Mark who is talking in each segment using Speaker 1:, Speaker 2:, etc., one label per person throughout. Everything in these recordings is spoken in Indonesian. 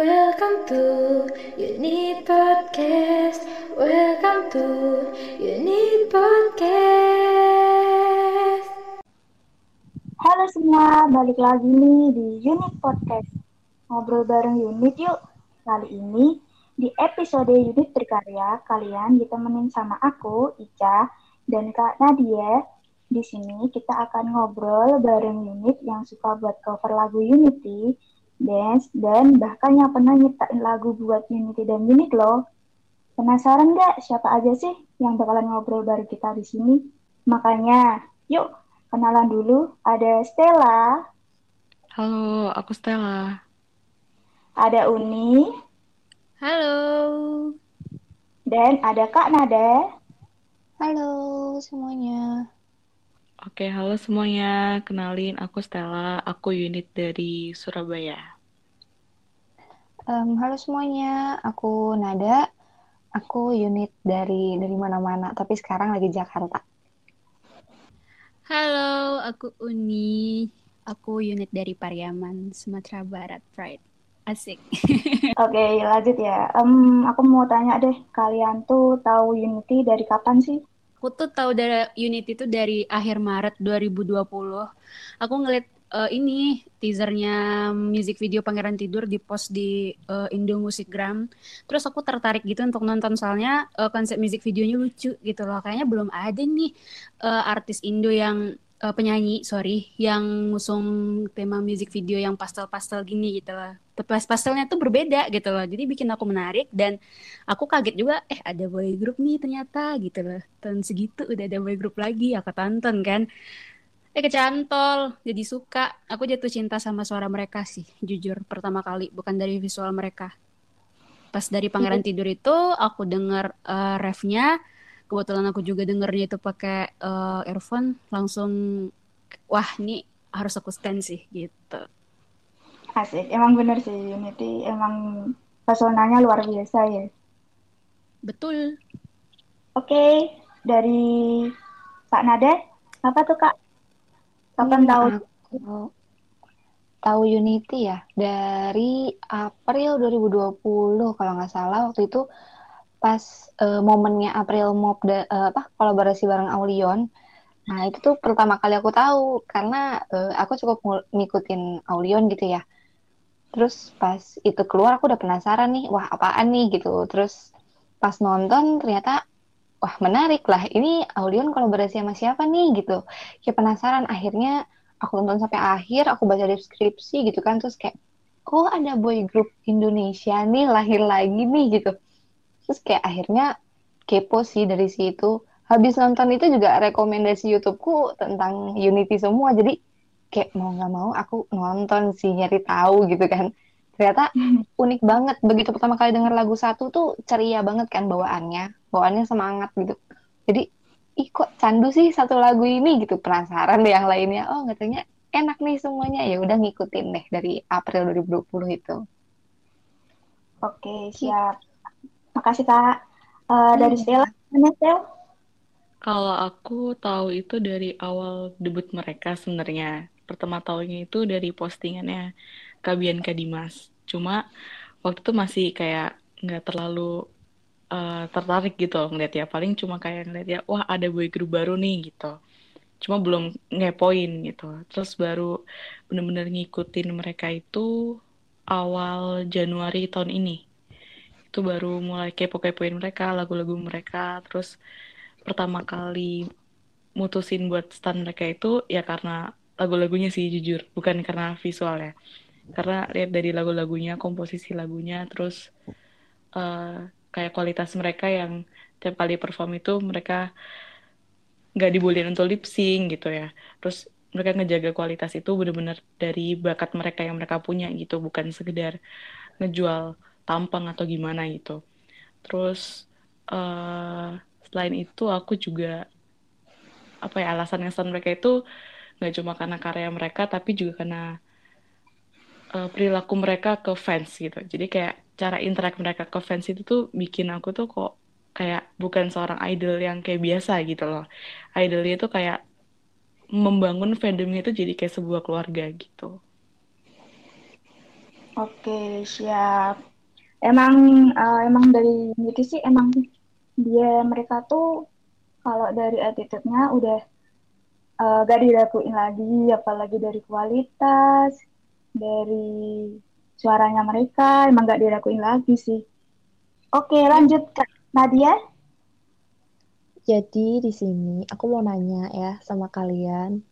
Speaker 1: Welcome to Unit Podcast. Welcome to Unit Podcast.
Speaker 2: Halo semua, balik lagi nih di Unit Podcast. Ngobrol bareng Unit yuk. Kali ini di episode Unit Berkarya, kalian ditemenin sama aku, Ica, dan Kak Nadia. Di sini kita akan ngobrol bareng Unit yang suka buat cover lagu Unity, dance, dan bahkan yang pernah nyiptain lagu buat Unity dan Unit loh. Penasaran nggak siapa aja sih yang bakalan ngobrol bareng kita di sini? Makanya, yuk kenalan dulu. Ada Stella,
Speaker 3: Halo, aku Stella.
Speaker 2: ada Uni,
Speaker 4: Halo.
Speaker 2: dan ada Kak Nada.
Speaker 4: Halo semuanya.
Speaker 3: Oke, halo semuanya. Kenalin, aku Stella. Aku unit dari Surabaya.
Speaker 4: Em, halo semuanya, aku Nada. Aku unit dari dari mana-mana, tapi sekarang lagi Jakarta.
Speaker 5: Halo, aku Uni. Aku unit dari Pariaman, Sumatera Barat, Pride. Asik.
Speaker 2: Oke, lanjut ya. Em, aku mau tanya deh, kalian tuh tahu Unity dari kapan sih?
Speaker 5: Aku tuh tahu dari unit itu dari akhir Maret 2020. Aku ngeliat eh, ini teasernya music video Pangeran Tidur di post di eh, Indo Musikgram. Terus aku tertarik gitu untuk nonton soalnya eh, konsep music videonya lucu gitu loh. Kayaknya belum ada nih eh, artis Indo yang eh, penyanyi, sorry, yang ngusung tema music video yang pastel-pastel gini gitu loh. Pas pastelnya tuh berbeda gitu loh. Jadi bikin aku menarik dan aku kaget juga eh ada boy group nih ternyata gitu loh tahun segitu udah ada boy group lagi aku tonton kan eh kecantol. Jadi suka. Aku jatuh cinta sama suara mereka sih jujur pertama kali. Bukan dari visual mereka. Pas dari Pangeran Tidur itu aku denger eh, refnya. Kebetulan aku juga dengernya itu pakai eh, earphone. Langsung wah ini harus aku stand sih gitu.
Speaker 2: Asik, emang bener sih Unity, emang pesonanya luar biasa ya.
Speaker 5: betul.
Speaker 2: Oke, dari Kak Nada, apa tuh Kak? Kapan tahu?
Speaker 4: Tahu Unity ya dari April 2020 kalau nggak salah waktu itu pas eh, momennya April da- eh, apa kolaborasi bareng Aulion. Nah, itu tuh pertama kali aku tahu karena eh, aku cukup ngikutin Aulion gitu ya. Terus pas itu keluar aku udah penasaran nih, wah apaan nih gitu. Terus pas nonton ternyata wah menarik lah. Ini Aulion kolaborasi sama siapa nih gitu. Ya penasaran akhirnya aku nonton sampai akhir, aku baca deskripsi gitu kan terus kayak oh ada boy group Indonesia nih lahir lagi nih gitu. Terus kayak akhirnya kepo sih dari situ. Habis nonton itu juga rekomendasi YouTubeku tentang Unity semua. Jadi kayak mau nggak mau aku nonton sih nyari tahu gitu kan. Ternyata unik banget. Begitu pertama kali denger lagu satu tuh ceria banget kan bawaannya. Bawaannya semangat gitu. Jadi ih kok candu sih satu lagu ini gitu. Penasaran deh yang lainnya. Oh katanya enak nih semuanya. Ya udah ngikutin deh dari April 2020 itu.
Speaker 2: Oke, siap. Makasih Kak. Eh, dari
Speaker 4: Iya.
Speaker 2: Stella, mana Stel?
Speaker 3: Kalau aku tahu itu dari awal debut mereka sebenarnya. Pertama tahunya itu dari postingannya Kak Bianca Dimas. Cuma waktu itu masih kayak nggak terlalu eh, tertarik gitu loh ngeliat ya. Paling cuma kayak ngeliat ya, wah ada boy group baru nih gitu. Cuma belum ngepoin gitu. Terus baru bener-bener ngikutin mereka itu awal Januari tahun ini. Itu baru mulai kepo-kepoin mereka, lagu-lagu mereka. Terus pertama kali mutusin buat stan mereka itu ya karena lagu-lagunya sih jujur, bukan karena visualnya. Karena lihat dari lagu-lagunya, komposisi lagunya, terus eh, kayak kualitas mereka yang tiap kali perform itu mereka nggak dibolehin untuk lip sync gitu ya. Terus mereka ngejaga kualitas itu bener-bener dari bakat mereka yang mereka punya gitu, bukan sekedar ngejual tampang atau gimana gitu. Terus eh selain itu aku juga apa ya alasan ngestan mereka itu nggak cuma karena karya mereka tapi juga karena eh, perilaku mereka ke fans gitu. Jadi kayak cara interact mereka ke fans itu tuh bikin aku tuh kok kayak bukan seorang idol yang kayak biasa gitu loh. Idolnya itu kayak membangun fandomnya itu jadi kayak sebuah keluarga gitu.
Speaker 2: Oke, siap. Emang uh, emang dari Unity sih emang dia mereka tuh kalau dari attitude-nya udah uh, gak diraguin lagi, apalagi dari kualitas, dari suaranya mereka emang gak diraguin lagi sih. Oke, lanjut Kak Nadia.
Speaker 6: Jadi di sini aku mau nanya ya sama kalian.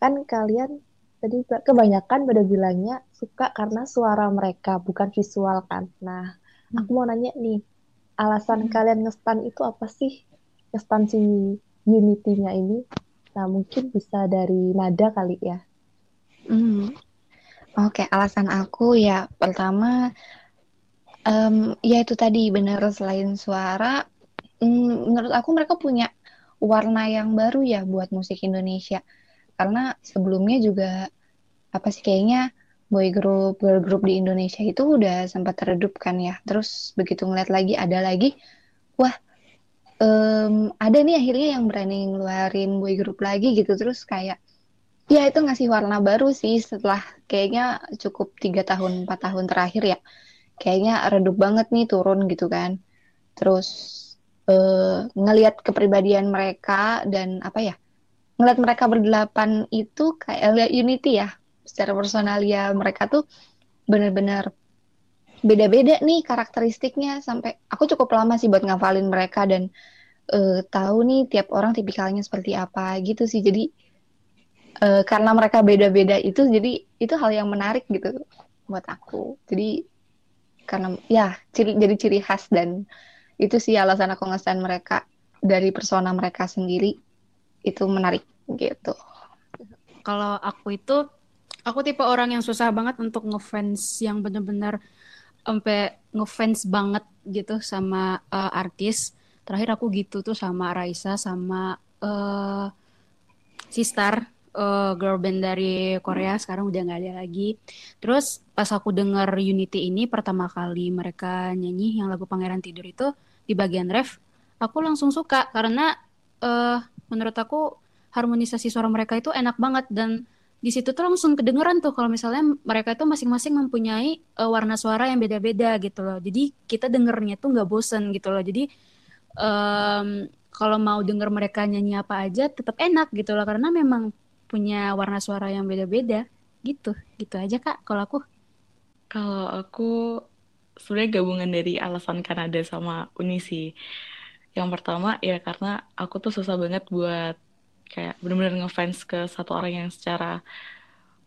Speaker 6: Kan kalian tadi kebanyakan pada bilangnya suka karena suara mereka bukan visual kan nah hmm. aku mau nanya nih alasan hmm. kalian ngestan itu apa sih ngestan si unity-nya ini nah mungkin bisa dari nada kali ya
Speaker 4: hmm. Oke alasan aku ya pertama um, ya itu tadi benar selain suara um, menurut aku mereka punya warna yang baru ya buat musik Indonesia. Karena sebelumnya juga apa sih kayaknya boy group girl group di Indonesia itu udah sempat teredup kan ya. Terus begitu ngeliat lagi ada lagi wah um, ada nih akhirnya yang berani ngeluarin boy group lagi gitu. Terus kayak ya itu ngasih warna baru sih setelah kayaknya cukup tiga tahun empat tahun terakhir ya. Kayaknya redup banget nih turun gitu kan. Terus uh, ngelihat kepribadian mereka dan apa ya ngeliat mereka berdelapan itu kayak lihat Unity ya. Secara personalia mereka tuh benar-benar beda-beda nih karakteristiknya sampai aku cukup lama sih buat ngafalin mereka dan uh, tahu nih tiap orang tipikalnya seperti apa gitu sih. Jadi uh, karena mereka beda-beda itu jadi itu hal yang menarik gitu buat aku jadi karena ya ciri jadi ciri khas dan itu sih alasan aku ngestand mereka dari persona mereka sendiri itu menarik gitu.
Speaker 5: Kalau aku itu aku tipe orang yang susah banget untuk ngefans yang bener-bener sampai ngefans banget gitu sama uh, artis. Terakhir aku gitu tuh sama Raisa sama uh, Sistar uh, girl band dari Korea sekarang udah nggak ada lagi. Terus pas aku denger Unity ini pertama kali mereka nyanyi yang lagu Pangeran Tidur itu di bagian ref, aku langsung suka karena uh, menurut aku harmonisasi suara mereka itu enak banget dan di situ tuh langsung kedengeran tuh kalau misalnya mereka itu masing-masing mempunyai uh, warna suara yang beda-beda gitu loh. Jadi kita dengernya tuh nggak bosen gitu loh. Jadi um, kalau mau denger mereka nyanyi apa aja tetap enak gitu loh karena memang punya warna suara yang beda-beda gitu. Gitu aja Kak kalau aku.
Speaker 3: Kalau aku sebenarnya gabungan dari alasan Kanada sama Uni sih. Yang pertama ya karena aku tuh susah banget buat kayak bener-bener ngefans ke satu orang yang secara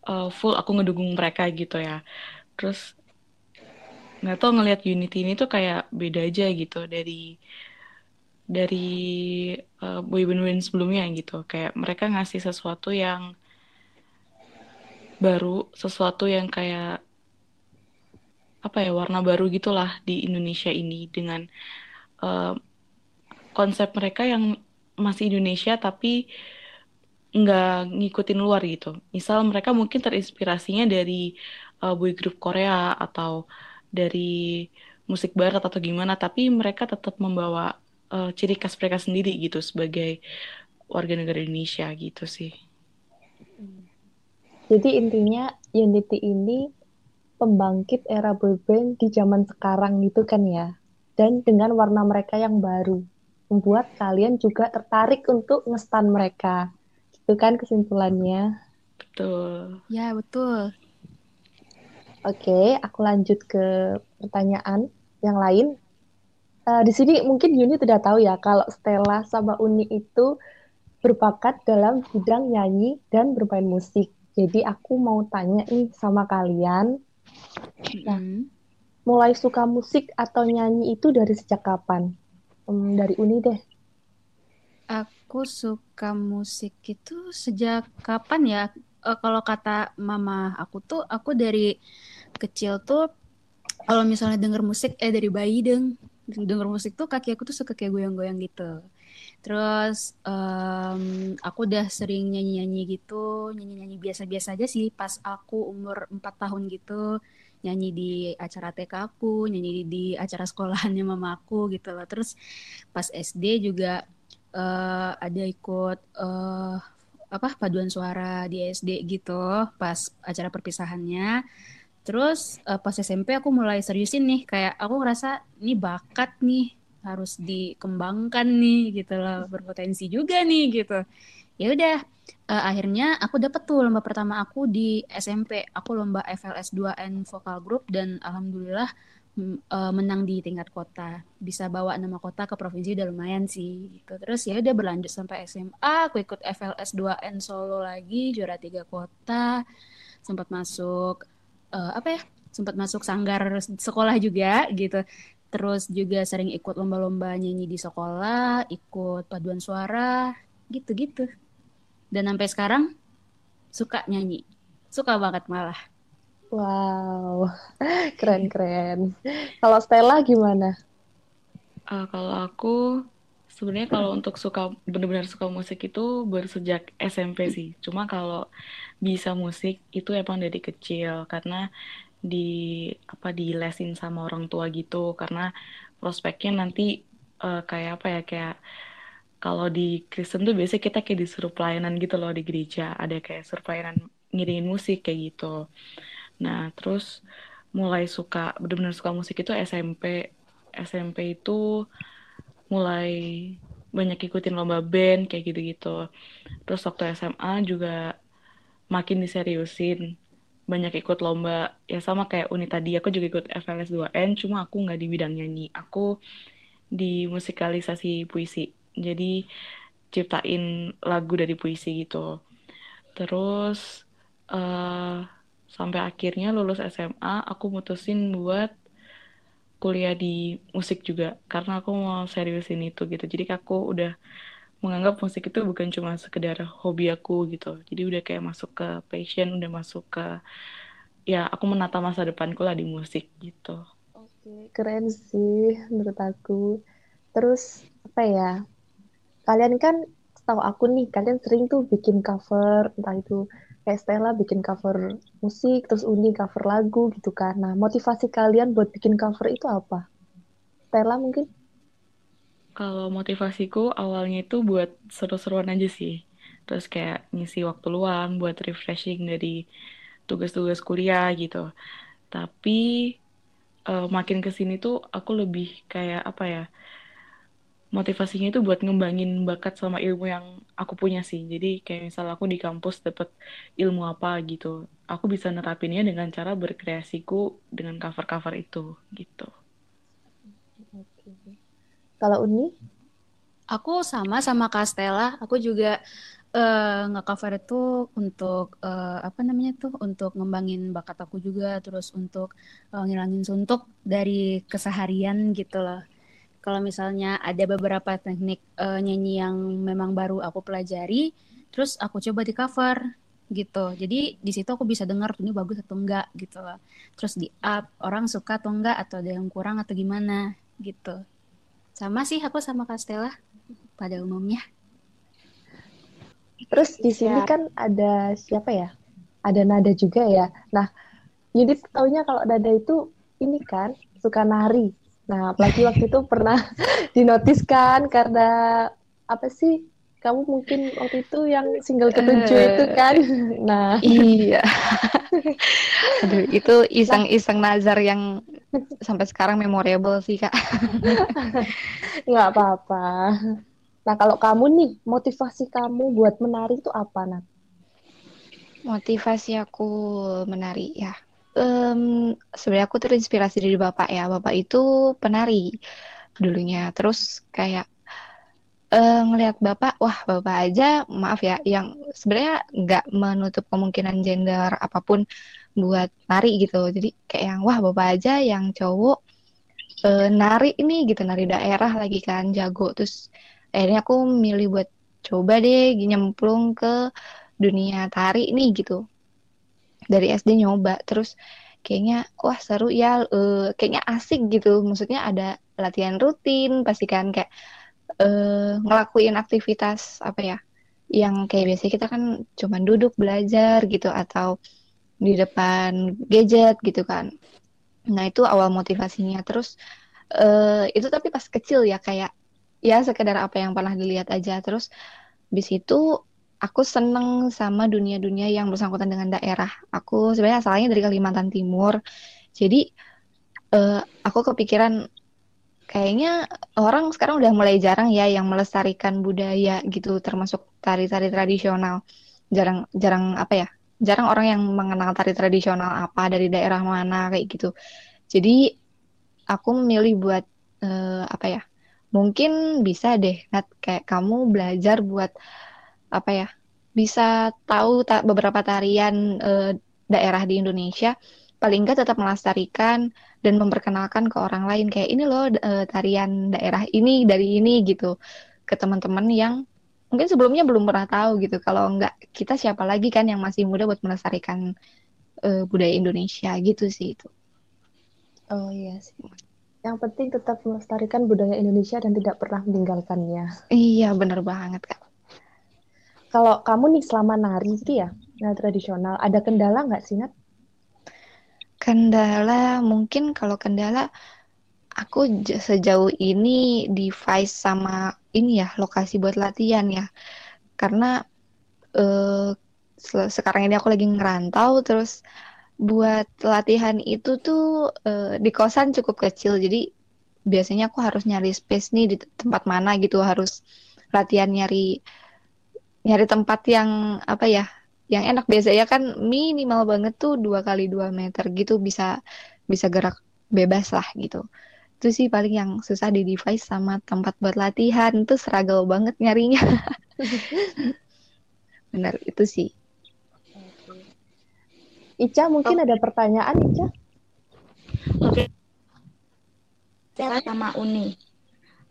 Speaker 3: uh, full aku ngedukung mereka gitu ya terus nggak tau ngelihat Unity ini tuh kayak beda aja gitu dari dari uh, boyband band sebelumnya gitu kayak mereka ngasih sesuatu yang baru sesuatu yang kayak apa ya warna baru gitulah di Indonesia ini dengan uh, konsep mereka yang masih Indonesia tapi nggak ngikutin luar gitu. Misal mereka mungkin terinspirasinya dari uh, boy group Korea atau dari musik barat atau gimana, tapi mereka tetap membawa uh, ciri khas mereka sendiri gitu sebagai warga negara Indonesia gitu sih.
Speaker 6: Jadi intinya Unity ini pembangkit era boyband di zaman sekarang gitu kan ya. Dan dengan warna mereka yang baru membuat kalian juga tertarik untuk ngestan mereka. Itu kan kesimpulannya.
Speaker 3: Betul.
Speaker 5: Ya, betul.
Speaker 6: Oke, aku lanjut ke pertanyaan yang lain. Uh, di sini mungkin Yuni tidak tahu ya kalau Stella sama Uni itu berbakat dalam bidang nyanyi dan bermain musik. Jadi aku mau tanya nih sama kalian, nah, mulai suka musik atau nyanyi itu dari sejak kapan? Um, dari Uni deh.
Speaker 5: Aku suka musik itu sejak kapan ya? Uh, kalau kata mama aku tuh, aku dari kecil tuh kalau misalnya denger musik, eh dari bayi deng, denger musik tuh kaki aku tuh suka kayak goyang-goyang gitu. Terus um, aku udah sering nyanyi-nyanyi gitu, nyanyi-nyanyi biasa-biasa aja sih pas aku umur 4 tahun gitu nyanyi di acara TK aku, nyanyi di acara sekolahannya mama aku gitu loh. Terus pas SD juga uh, ada ikut uh, apa paduan suara di SD gitu pas acara perpisahannya Terus uh, pas SMP aku mulai seriusin nih kayak aku ngerasa ini bakat nih harus dikembangkan nih gitu loh berpotensi juga nih gitu. Ya udah uh, akhirnya aku dapet tuh lomba pertama aku di SMP. Aku lomba FLS 2N vokal group dan alhamdulillah uh, menang di tingkat kota. Bisa bawa nama kota ke provinsi udah lumayan sih gitu. Terus ya udah berlanjut sampai SMA, aku ikut FLS 2N Solo lagi, juara tiga kota. Sempat masuk uh, apa ya? Sempat masuk sanggar sekolah juga gitu. Terus juga sering ikut lomba-lomba nyanyi di sekolah, ikut paduan suara, gitu-gitu. Dan sampai sekarang suka nyanyi. Suka banget malah.
Speaker 6: Wow, keren-keren. Kalau Stella gimana?
Speaker 3: Uh, kalau aku sebenarnya kalau untuk suka benar-benar suka musik itu baru sejak SMP sih. Cuma kalau bisa musik itu emang dari kecil karena di apa di lesin sama orang tua gitu karena prospeknya nanti uh, kayak apa ya kayak kalau di Kristen tuh biasanya kita kayak disuruh pelayanan gitu loh di gereja ada kayak suruh pelayanan ngiringin musik kayak gitu Nah, terus mulai suka, benar-benar suka musik itu SMP. SMP itu mulai banyak ikutin lomba band kayak gitu-gitu. Terus waktu SMA juga makin diseriusin. Banyak ikut lomba, ya sama kayak Uni tadi, aku juga ikut FLS 2N, cuma aku nggak di bidang nyanyi. Aku di musikalisasi puisi. Jadi ciptain lagu dari puisi gitu. Terus uh, sampai akhirnya lulus SMA aku mutusin buat kuliah di musik juga karena aku mau seriusin itu gitu. Jadi aku udah menganggap musik itu bukan cuma sekedar hobi aku gitu. Jadi udah kayak masuk ke passion udah masuk ke ya aku menata masa depanku lah di musik gitu.
Speaker 6: Oke keren sih menurut aku. Terus apa ya kalian kan tahu aku nih kalian sering tuh bikin cover entah itu kayak Stella bikin cover musik, terus Uni cover lagu gitu kan. Nah, motivasi kalian buat bikin cover itu apa? Stella mungkin?
Speaker 3: Kalau motivasiku awalnya itu buat seru-seruan aja sih. Terus kayak ngisi waktu luang buat refreshing dari tugas-tugas kuliah gitu. Tapi uh, makin ke sini tuh aku lebih kayak apa ya, motivasinya itu buat ngembangin bakat sama ilmu yang aku punya sih. Jadi kayak misal aku di kampus dapat ilmu apa gitu, aku bisa nerapinnya dengan cara berkreasiku dengan cover-cover itu gitu.
Speaker 6: Kalau Uni?
Speaker 5: Aku sama sama Castella, aku juga uh, nge-cover itu untuk uh, apa namanya tuh untuk ngembangin bakat aku juga terus untuk uh, ngilangin suntuk dari keseharian gitu loh kalau misalnya ada beberapa teknik uh, nyanyi yang memang baru aku pelajari, terus aku coba di cover gitu. Jadi di situ aku bisa dengar ini bagus atau enggak gitu loh. Terus di up orang suka atau enggak atau ada yang kurang atau gimana gitu. Sama sih aku sama Castella pada umumnya.
Speaker 6: Terus di sini kan ada siapa ya? Ada nada juga ya. Nah, Yudit taunya kalau nada itu ini kan suka nari. Nah, apalagi waktu itu pernah dinotiskan karena apa sih? Kamu mungkin waktu itu yang single ketujuh uh, itu kan? Nah,
Speaker 4: iya. Aduh, itu iseng-iseng nazar yang sampai sekarang memorable sih, Kak.
Speaker 6: Nggak apa-apa. Nah, kalau kamu nih, motivasi kamu buat menari itu apa, Nat?
Speaker 4: Motivasi aku menari ya um, sebenarnya aku terinspirasi dari bapak ya. Bapak itu penari dulunya. Terus kayak uh, ngelihat bapak, wah bapak aja, maaf ya, yang sebenarnya nggak menutup kemungkinan gender apa pun buat nari gitu. Jadi kayak yang wah bapak aja yang cowok uh, nari ini gitu, nari daerah lagi kan jago. Terus akhirnya aku milih buat coba deh nyemplung ke dunia tari ini gitu dari SD nyoba. Terus kayaknya wah seru ya uh, kayaknya asik gitu. Maksudnya ada latihan rutin pasti kan kayak uh, ngelakuin aktivitas apa ya yang kayak biasa kita kan cuman duduk belajar gitu atau di depan gadget gitu kan. Nah itu awal motivasinya. Terus uh, itu tapi pas kecil ya kayak ya sekedar apa yang pernah dilihat aja. Terus di situ aku seneng sama dunia-dunia yang bersangkutan dengan daerah. Aku sebenarnya asalnya dari Kalimantan Timur. Jadi uh, aku kepikiran kayaknya orang sekarang udah mulai jarang ya yang melestarikan budaya gitu termasuk tari-tari tradisional. Jarang jarang apa ya? Jarang orang yang mengenal tari tradisional apa dari daerah mana kayak gitu. Jadi aku memilih buat uh, apa ya? Mungkin bisa deh Nat kayak kamu belajar buat apa ya bisa tahu ta beberapa tarian uh, daerah di Indonesia paling enggak tetap melestarikan dan memperkenalkan ke orang lain. Kayak ini loh uh, tarian daerah ini dari ini gitu ke teman-teman yang mungkin sebelumnya belum pernah tahu gitu. Kalau enggak kita siapa lagi kan yang masih muda buat melestarikan uh, budaya Indonesia gitu sih itu.
Speaker 6: Oh iya sih. Yang penting tetap melestarikan budaya Indonesia dan tidak pernah meninggalkannya.
Speaker 4: Iya benar banget kak
Speaker 6: kalau kamu nih selama nari gitu ya, nari tradisional, ada kendala nggak sih, Nat?
Speaker 4: Kendala, mungkin kalau kendala, aku sejauh ini device sama ini ya, lokasi buat latihan ya. Karena uh, sekarang ini aku lagi ngerantau, terus buat latihan itu tuh uh, di kosan cukup kecil, jadi biasanya aku harus nyari space nih di tempat mana gitu, harus latihan nyari nyari tempat yang apa ya yang enak. Biasanya kan minimal banget tuh dua kali dua meter gitu bisa bisa gerak bebas lah gitu. Itu sih paling yang susah di device sama tempat buat latihan. Itu struggle banget nyarinya. Benar itu sih.
Speaker 6: Ica mungkin ada pertanyaan Ica?
Speaker 2: Oke. Okay. sama Uni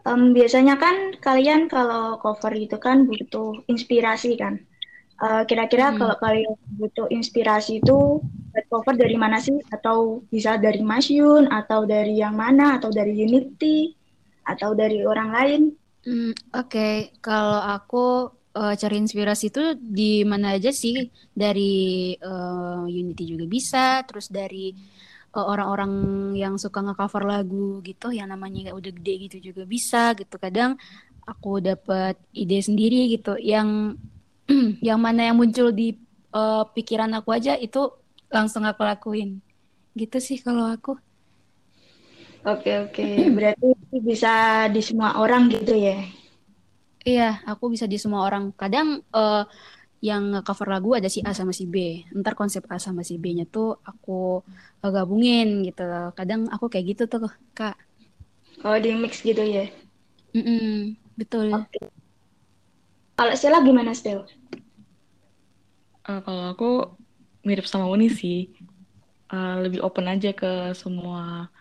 Speaker 2: um, biasanya kan kalian kalau cover itu kan butuh inspirasi kan. uh, kira-kira hmm. kalau kalian butuh inspirasi itu buat cover dari mana sih? Atau bisa dari Mas Yun, atau dari yang mana? Atau dari Unity, atau dari orang lain?
Speaker 5: Hmm, Oke, okay. kalau aku uh, cari inspirasi itu di mana aja sih? Dari uh, Unity juga bisa, terus dari Eh, orang-orang yang suka nge-cover lagu gitu yang namanya udah gede gitu juga bisa gitu. Kadang aku dapat ide sendiri gitu. Yang yang mana yang muncul di uh, pikiran aku aja itu langsung aku lakuin. Gitu sih kalau aku.
Speaker 2: Oke oke. Berarti bisa di semua orang gitu ya?
Speaker 5: Iya aku bisa di semua orang. Kadang uh, yang cover lagu ada si A sama si B. Ntar konsep A sama si B-nya tuh aku gabungin gitu. Kadang aku kayak gitu tuh, Kak.
Speaker 2: Oh, di mix gitu ya?
Speaker 5: Mm -mm, betul.
Speaker 2: Okay. Kalau Stella gimana, Stella?
Speaker 3: Uh, kalau aku mirip sama Uni sih. Uh, lebih open aja ke semua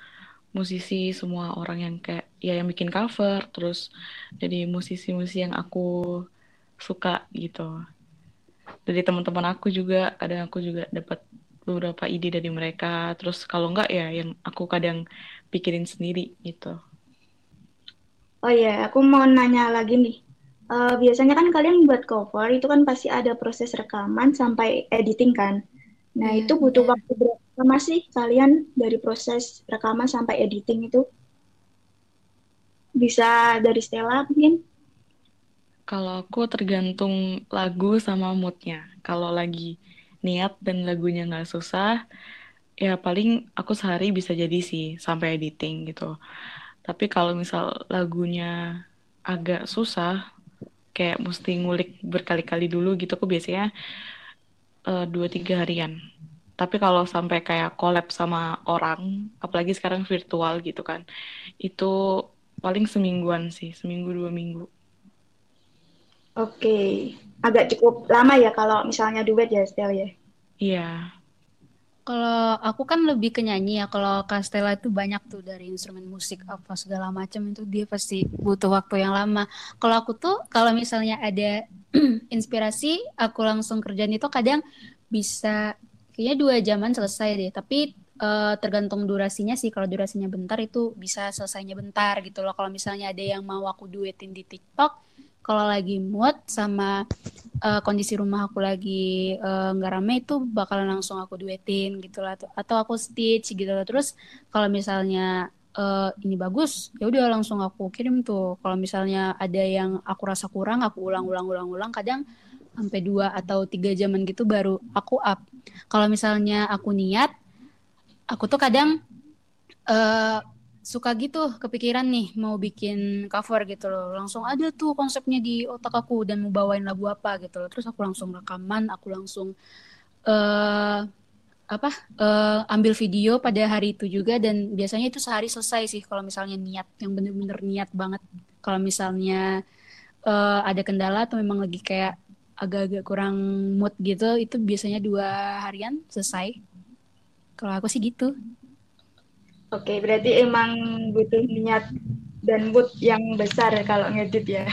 Speaker 3: musisi, semua orang yang kayak ya yang bikin cover, terus jadi musisi-musisi yang aku suka gitu dari teman-teman aku juga kadang aku juga dapat beberapa ide dari mereka. Terus kalau enggak ya yang aku kadang pikirin sendiri gitu.
Speaker 2: Oh iya aku mau nanya lagi nih. Uh, biasanya kan kalian buat cover itu kan pasti ada proses rekaman sampai editing kan? Nah yeah, itu butuh yeah. waktu berapa lama sih kalian dari proses rekaman sampai editing itu? Bisa dari Stella mungkin
Speaker 3: kalau aku tergantung lagu sama moodnya. Kalau lagi niat dan lagunya nggak susah, ya paling aku sehari bisa jadi sih sampai editing gitu. Tapi kalau misal lagunya agak susah, kayak mesti ngulik berkali-kali dulu gitu, aku biasanya uh, dua tiga harian. Tapi kalau sampai kayak collab sama orang, apalagi sekarang virtual gitu kan, itu paling semingguan sih, seminggu dua minggu.
Speaker 2: Oke, agak cukup lama ya kalau misalnya duet ya Stel ya.
Speaker 3: Iya.
Speaker 5: Kalau aku kan lebih ke nyanyi ya. Kalau Castella itu banyak tuh dari instrumen musik apa segala macam itu dia pasti butuh waktu yang lama. Kalau aku tuh kalau misalnya ada inspirasi, aku langsung kerjaan itu kadang bisa kayaknya dua jaman selesai deh. Tapi uh, tergantung durasinya sih. Kalau durasinya bentar itu bisa selesainya bentar gitu loh. Kalau misalnya ada yang mau aku duetin di TikTok, kalau lagi mood sama uh, kondisi rumah aku lagi eh, nggak uh, rame itu bakalan langsung aku duetin gitu lah atau aku stitch gitu lah terus kalau misalnya uh, ini bagus ya udah langsung aku kirim tuh kalau misalnya ada yang aku rasa kurang aku ulang-ulang ulang-ulang kadang sampai dua atau tiga jaman gitu baru aku up. Kalau misalnya aku niat, aku tuh kadang uh, suka gitu kepikiran nih mau bikin cover gitu loh. Langsung ada tuh konsepnya di otak aku dan mau bawain lagu apa gitu loh. Terus aku langsung rekaman aku langsung uh, apa uh, ambil video pada hari itu juga. Dan biasanya itu sehari selesai sih kalau misalnya niat yang bener-bener niat banget. Kalau misalnya uh, ada kendala atau memang lagi kayak agak-agak kurang mood gitu itu biasanya dua harian selesai. Kalau aku sih gitu
Speaker 2: Oke, berarti emang butuh niat dan mood yang besar kalau ngedit ya.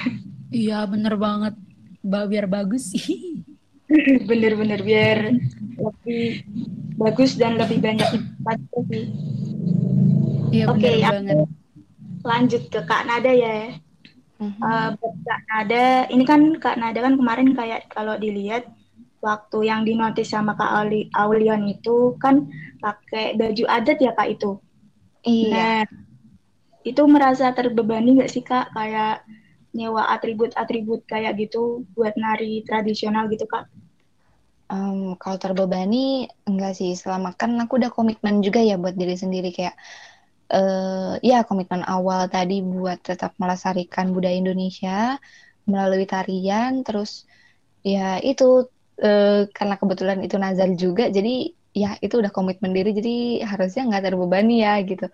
Speaker 5: Iya, bener banget. Ba biar bagus sih.
Speaker 2: Bener-bener biar lebih bagus dan lebih banyak impact sih.
Speaker 5: Iya,
Speaker 2: Oke,
Speaker 5: banget.
Speaker 2: lanjut ke Kak Nada ya. Uh, buat Kak Nada, ini kan Kak Nada kan kemarin kayak kalau dilihat waktu yang dinotis sama Kak Auli, Aulion itu kan pakai baju adat ya Kak itu.
Speaker 4: Iya.
Speaker 2: Nah, itu merasa terbebani nggak sih Kak? Kayak nyewa atribut-atribut kayak gitu buat nari tradisional gitu Kak?
Speaker 4: Em, kalau terbebani enggak sih, selama kan aku udah komitmen juga ya buat diri sendiri. Kayak eh ya komitmen awal tadi buat tetap melestarikan budaya Indonesia melalui tarian, terus ya itu eh, karena kebetulan itu nazar juga, jadi ya itu udah komitmen diri, jadi harusnya nggak terbebani ya gitu.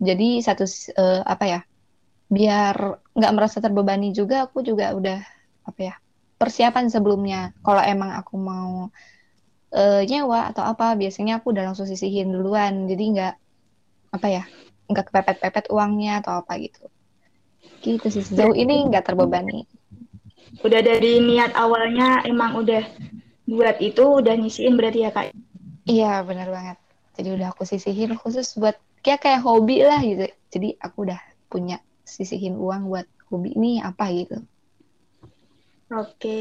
Speaker 4: Jadi satu eh, apa ya, biar nggak merasa terbebani juga, aku juga udah apa ya persiapan sebelumnya. Kalau emang aku mau eh, nyewa atau apa, biasanya aku udah langsung sisihin duluan. Jadi nggak apa ya, nggak kepepet-pepet uangnya atau apa gitu. Gitu sih sejauh ini nggak terbebani.
Speaker 2: Udah dari niat awalnya emang udah buat itu udah nyisiin berarti ya Kak?
Speaker 4: Iya benar banget. Jadi udah aku sisihin khusus buat kayak kayak hobi lah gitu. Jadi aku udah punya sisihin uang buat hobi ini apa gitu.
Speaker 2: Oke,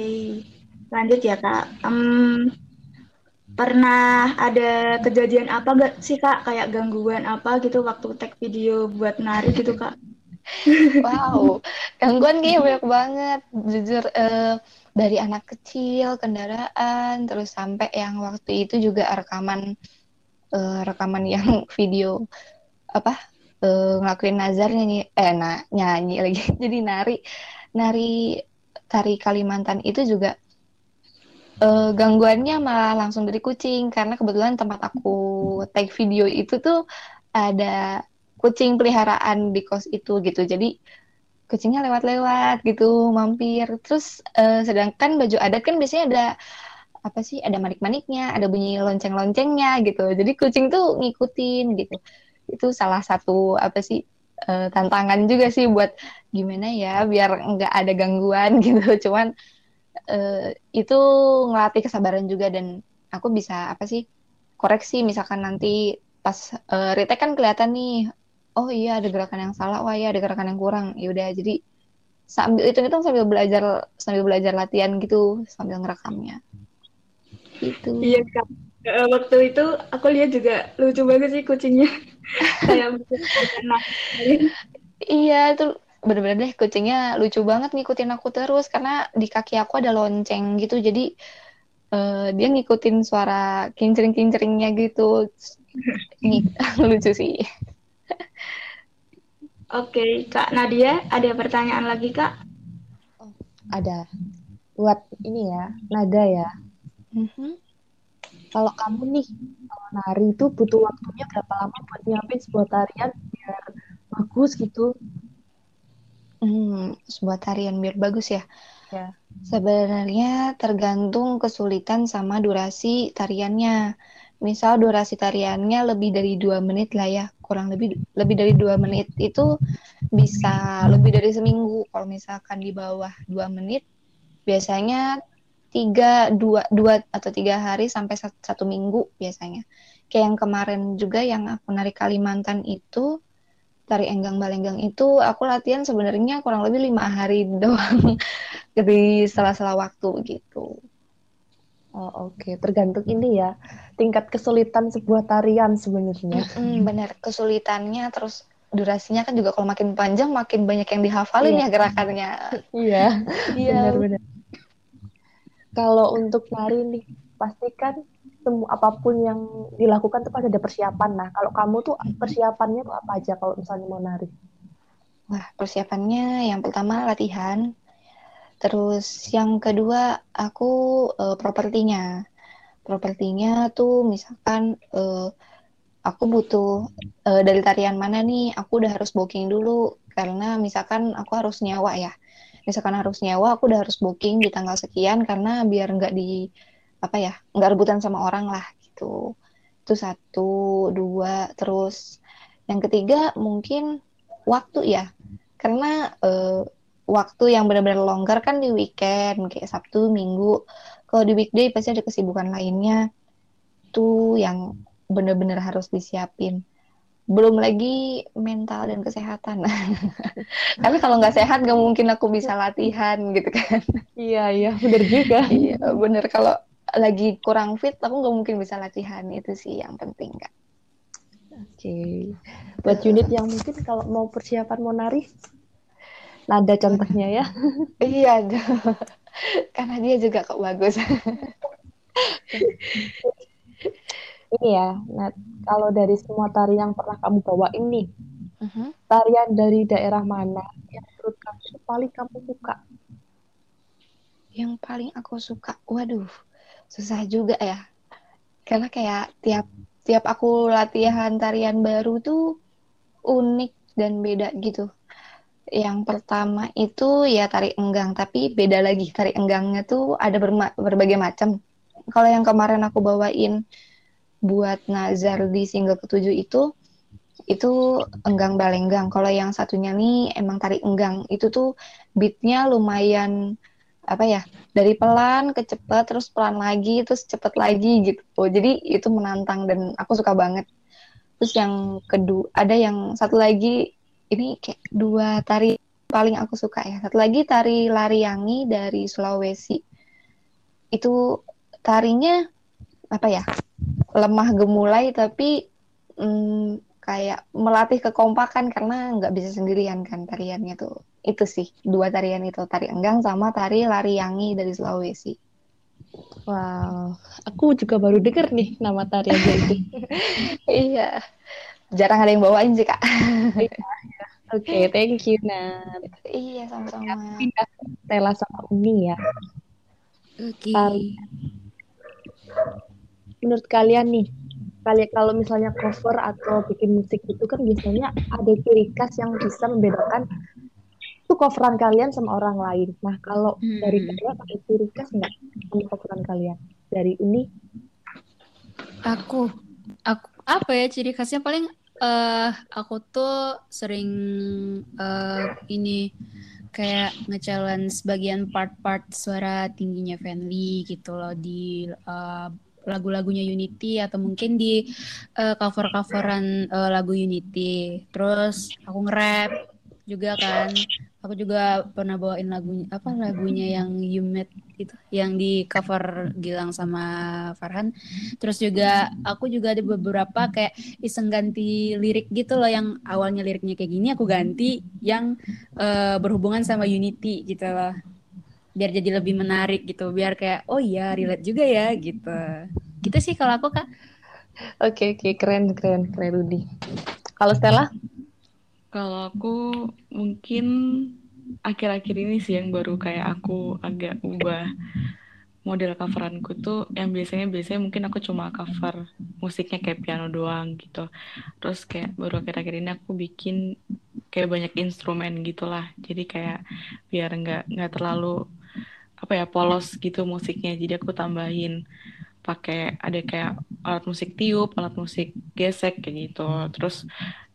Speaker 2: lanjut ya Kak. Em, pernah ada kejadian apa gak sih Kak? Kayak gangguan apa gitu waktu tag video buat nari gitu Kak?
Speaker 4: Wow, gangguan kayaknya banyak banget. Jujur eh, dari anak kecil, kendaraan, terus sampai yang waktu itu juga rekaman eh, rekaman yang video apa eh, ngelakuin nazar nyanyi eh na, nyanyi lagi. Jadi nari nari tari Kalimantan itu juga eh, gangguannya malah langsung dari kucing karena kebetulan tempat aku take video itu tuh ada kucing peliharaan di kos itu gitu. Jadi kucingnya lewat-lewat gitu, mampir. Terus eh, sedangkan baju adat kan biasanya ada apa sih? Ada manik-maniknya, ada bunyi lonceng-loncengnya gitu. Jadi kucing tuh ngikutin gitu. Itu salah satu apa sih? eh, tantangan juga sih buat gimana ya biar nggak ada gangguan gitu. Cuman eh, itu ngelatih kesabaran juga dan aku bisa apa sih? Koreksi misalkan nanti pas eh, retake kan kelihatan nih oh iya ada gerakan yang salah, wah iya ada gerakan yang kurang. Ya udah jadi sambil itu itu sambil belajar sambil belajar latihan gitu sambil ngerekamnya. Gitu.
Speaker 2: Iya Kak. Eh, waktu itu aku lihat juga lucu banget sih kucingnya. Kayak.
Speaker 4: Iya, itu bener-bener deh kucingnya lucu banget ngikutin aku terus karena di kaki aku ada lonceng gitu. Jadi eh, dia ngikutin suara kincring-kincringnya gitu. Lucu sih.
Speaker 2: Oke, Kak Nadia, ada pertanyaan lagi Kak?
Speaker 6: Ada. Buat ini ya, nada ya.
Speaker 4: Mhm.
Speaker 6: Kalau kamu nih, kalau nari itu butuh waktunya berapa lama buat nyiapin sebuah tarian biar bagus gitu?
Speaker 4: Hmm, sebuah tarian biar bagus ya.
Speaker 6: Ya.
Speaker 4: Sebenarnya tergantung kesulitan sama durasi tariannya. Misal durasi tariannya lebih dari dua menit lah ya, kurang lebih lebih dari dua menit itu bisa lebih dari seminggu. Kalau misalkan di bawah dua menit, biasanya tiga dua dua atau tiga hari sampai satu, satu minggu biasanya. Kayak yang kemarin juga yang aku narik Kalimantan itu tari enggang balenggang itu aku latihan sebenarnya kurang lebih lima hari doang di sela-sela waktu gitu.
Speaker 6: Oh, oke. Tergantung ini ya, tingkat kesulitan sebuah tarian sebenarnya.
Speaker 4: Mm-mm, bener kesulitannya terus durasinya kan juga kalau makin panjang makin banyak yang dihafalin
Speaker 6: Iya.
Speaker 4: ya gerakannya.
Speaker 6: Iya,
Speaker 4: Iya.
Speaker 6: benar-benar. kalau untuk nari nih, pasti kan semua apa pun yang dilakukan tuh pasti ada persiapan. Nah, kalau kamu tuh persiapannya tuh apa aja kalau misalnya mau nari?
Speaker 4: Wah, persiapannya yang pertama latihan. Terus yang kedua aku uh, propertinya. Propertinya tuh misalkan uh, aku butuh uh, dari tarian mana nih, aku udah harus booking dulu karena misalkan aku harus nyawa ya. Misalkan harus nyawa, aku udah harus booking di tanggal sekian karena biar nggak di apa ya, nggak rebutan sama orang lah gitu. Itu satu, dua, terus yang ketiga mungkin waktu ya, karena uh, waktu yang benar-benar longgar kan di weekend kayak Sabtu, Minggu. Kalau di weekday pasti ada kesibukan lainnya. Tuh yang benar-benar harus disiapin. Belum lagi mental dan kesehatan. Tapi kalau nggak sehat nggak mungkin aku bisa latihan gitu kan.
Speaker 6: Iya, iya, benar juga.
Speaker 4: iya, benar kalau lagi kurang fit aku nggak mungkin bisa latihan itu sih yang penting kak.
Speaker 6: Oke, okay. buat unit yang mungkin kalau mau persiapan mau nari, nada contohnya ya.
Speaker 4: iya, karena dia juga kok bagus.
Speaker 6: ini ya, nah, kalau dari semua tari yang pernah kamu bawa ini, uh-huh. tarian dari daerah mana yang menurut kamu paling kamu suka?
Speaker 4: Yang paling aku suka, waduh, susah juga ya. Karena kayak tiap tiap aku latihan tarian baru tuh unik dan beda gitu. Yang pertama itu ya tari enggang, tapi beda lagi. Tari enggangnya tuh ada berbagai macam. Kalau yang kemarin aku bawain buat Nazar di single ketujuh itu itu enggang balenggang. Kalau yang satunya nih emang tarik enggang. Itu tuh beatnya lumayan apa ya dari pelan ke cepet terus pelan lagi terus cepet lagi gitu. Jadi itu menantang dan aku suka banget. Terus yang kedua ada yang satu lagi ini kayak dua tari paling aku suka ya. Satu lagi tari lariangi dari Sulawesi. Itu tarinya apa ya? lemah gemulai tapi hmm, kayak melatih kekompakan karena nggak bisa sendirian kan tariannya tuh itu sih dua tarian itu tari enggang sama tari lari yangi dari Sulawesi.
Speaker 6: Wow, aku juga baru denger nih nama tarian itu.
Speaker 4: iya, jarang ada yang bawain sih kak.
Speaker 6: Iya, iya. Oke, okay, thank you Nat.
Speaker 4: Iya sama-sama.
Speaker 6: Pindah Stella sama Uni ya.
Speaker 5: Oke. Okay
Speaker 6: menurut kalian nih kalian kalau misalnya cover atau bikin musik itu kan biasanya ada ciri khas yang bisa membedakan itu coveran kalian sama orang lain. Nah kalau hmm. dari kalian ada ciri khas nggak di coveran kalian dari ini?
Speaker 5: Aku, aku apa ya ciri khasnya paling uh, aku tuh sering uh, ini kayak nge-challenge bagian part-part suara tingginya Fanly gitu loh di uh, lagu-lagunya Unity atau mungkin di uh, cover-coveran uh, lagu Unity. Terus aku nge-rap juga kan. Aku juga pernah bawain lagunya apa lagunya yang You Met itu yang di cover Gilang sama Farhan. Terus juga aku juga ada beberapa kayak iseng ganti lirik gitu loh yang awalnya liriknya kayak gini aku ganti yang uh, berhubungan sama Unity gitu loh. Biar jadi lebih menarik gitu biar kayak oh iya relate juga ya gitu. Gitu sih kalau aku kak.
Speaker 6: Oke oke keren keren keren Rudi. Kalau Stella?
Speaker 3: Kalau aku mungkin akhir-akhir ini sih yang baru kayak aku agak ubah model coveranku tuh yang biasanya biasanya mungkin aku cuma cover musiknya kayak piano doang gitu. Terus kayak baru akhir-akhir ini aku bikin kayak banyak instrumen gitulah. Jadi kayak biar nggak nggak terlalu apa ya polos gitu musiknya. Jadi aku tambahin pakai ada kayak alat musik tiup alat musik gesek kayak gitu. Terus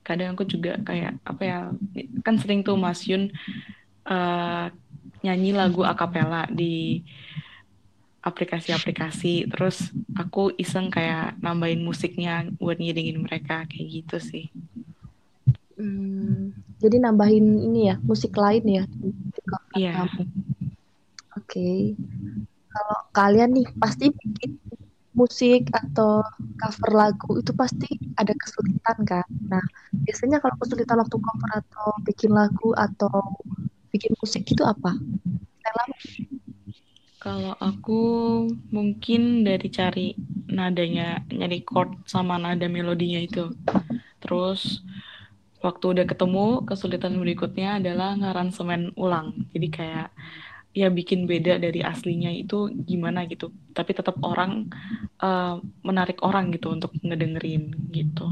Speaker 3: kadang aku juga kayak apa ya kan sering tuh Mas Yun uh, nyanyi lagu akapela di aplikasi-aplikasi terus aku iseng kayak nambahin musiknya buat ngidingin mereka kayak gitu sih
Speaker 6: hmm, jadi nambahin ini ya musik lain ya
Speaker 3: iya
Speaker 6: Oke. Okay. Kalau kalian nih pasti bikin musik atau cover lagu itu pasti ada kesulitan kan. Nah, biasanya kalau kesulitan waktu cover atau bikin lagu atau bikin musik itu apa? Stella?
Speaker 3: Kalau aku mungkin dari cari nadanya, nyari chord sama nada melodinya itu. Terus waktu udah ketemu, kesulitan berikutnya adalah ngaransemen ulang. Jadi kayak ya bikin beda dari aslinya itu gimana gitu. Tapi tetap orang uh, menarik orang gitu untuk ngedengerin gitu.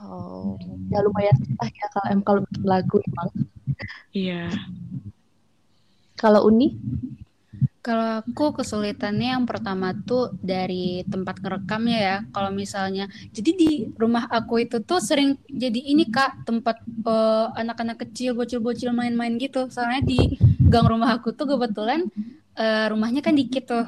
Speaker 6: Oh, ya lumayan susah ya kalau em kalau bikin lagu emang.
Speaker 3: Iya.
Speaker 6: Kalau Uni?
Speaker 5: Kalau aku kesulitannya yang pertama tuh dari tempat ngerekamnya ya. Kalau misalnya, jadi di rumah aku itu tuh sering jadi ini kak tempat uh, anak-anak kecil, bocil-bocil main-main gitu. Soalnya di gang rumah aku tuh kebetulan uh, rumahnya kan dikit tuh.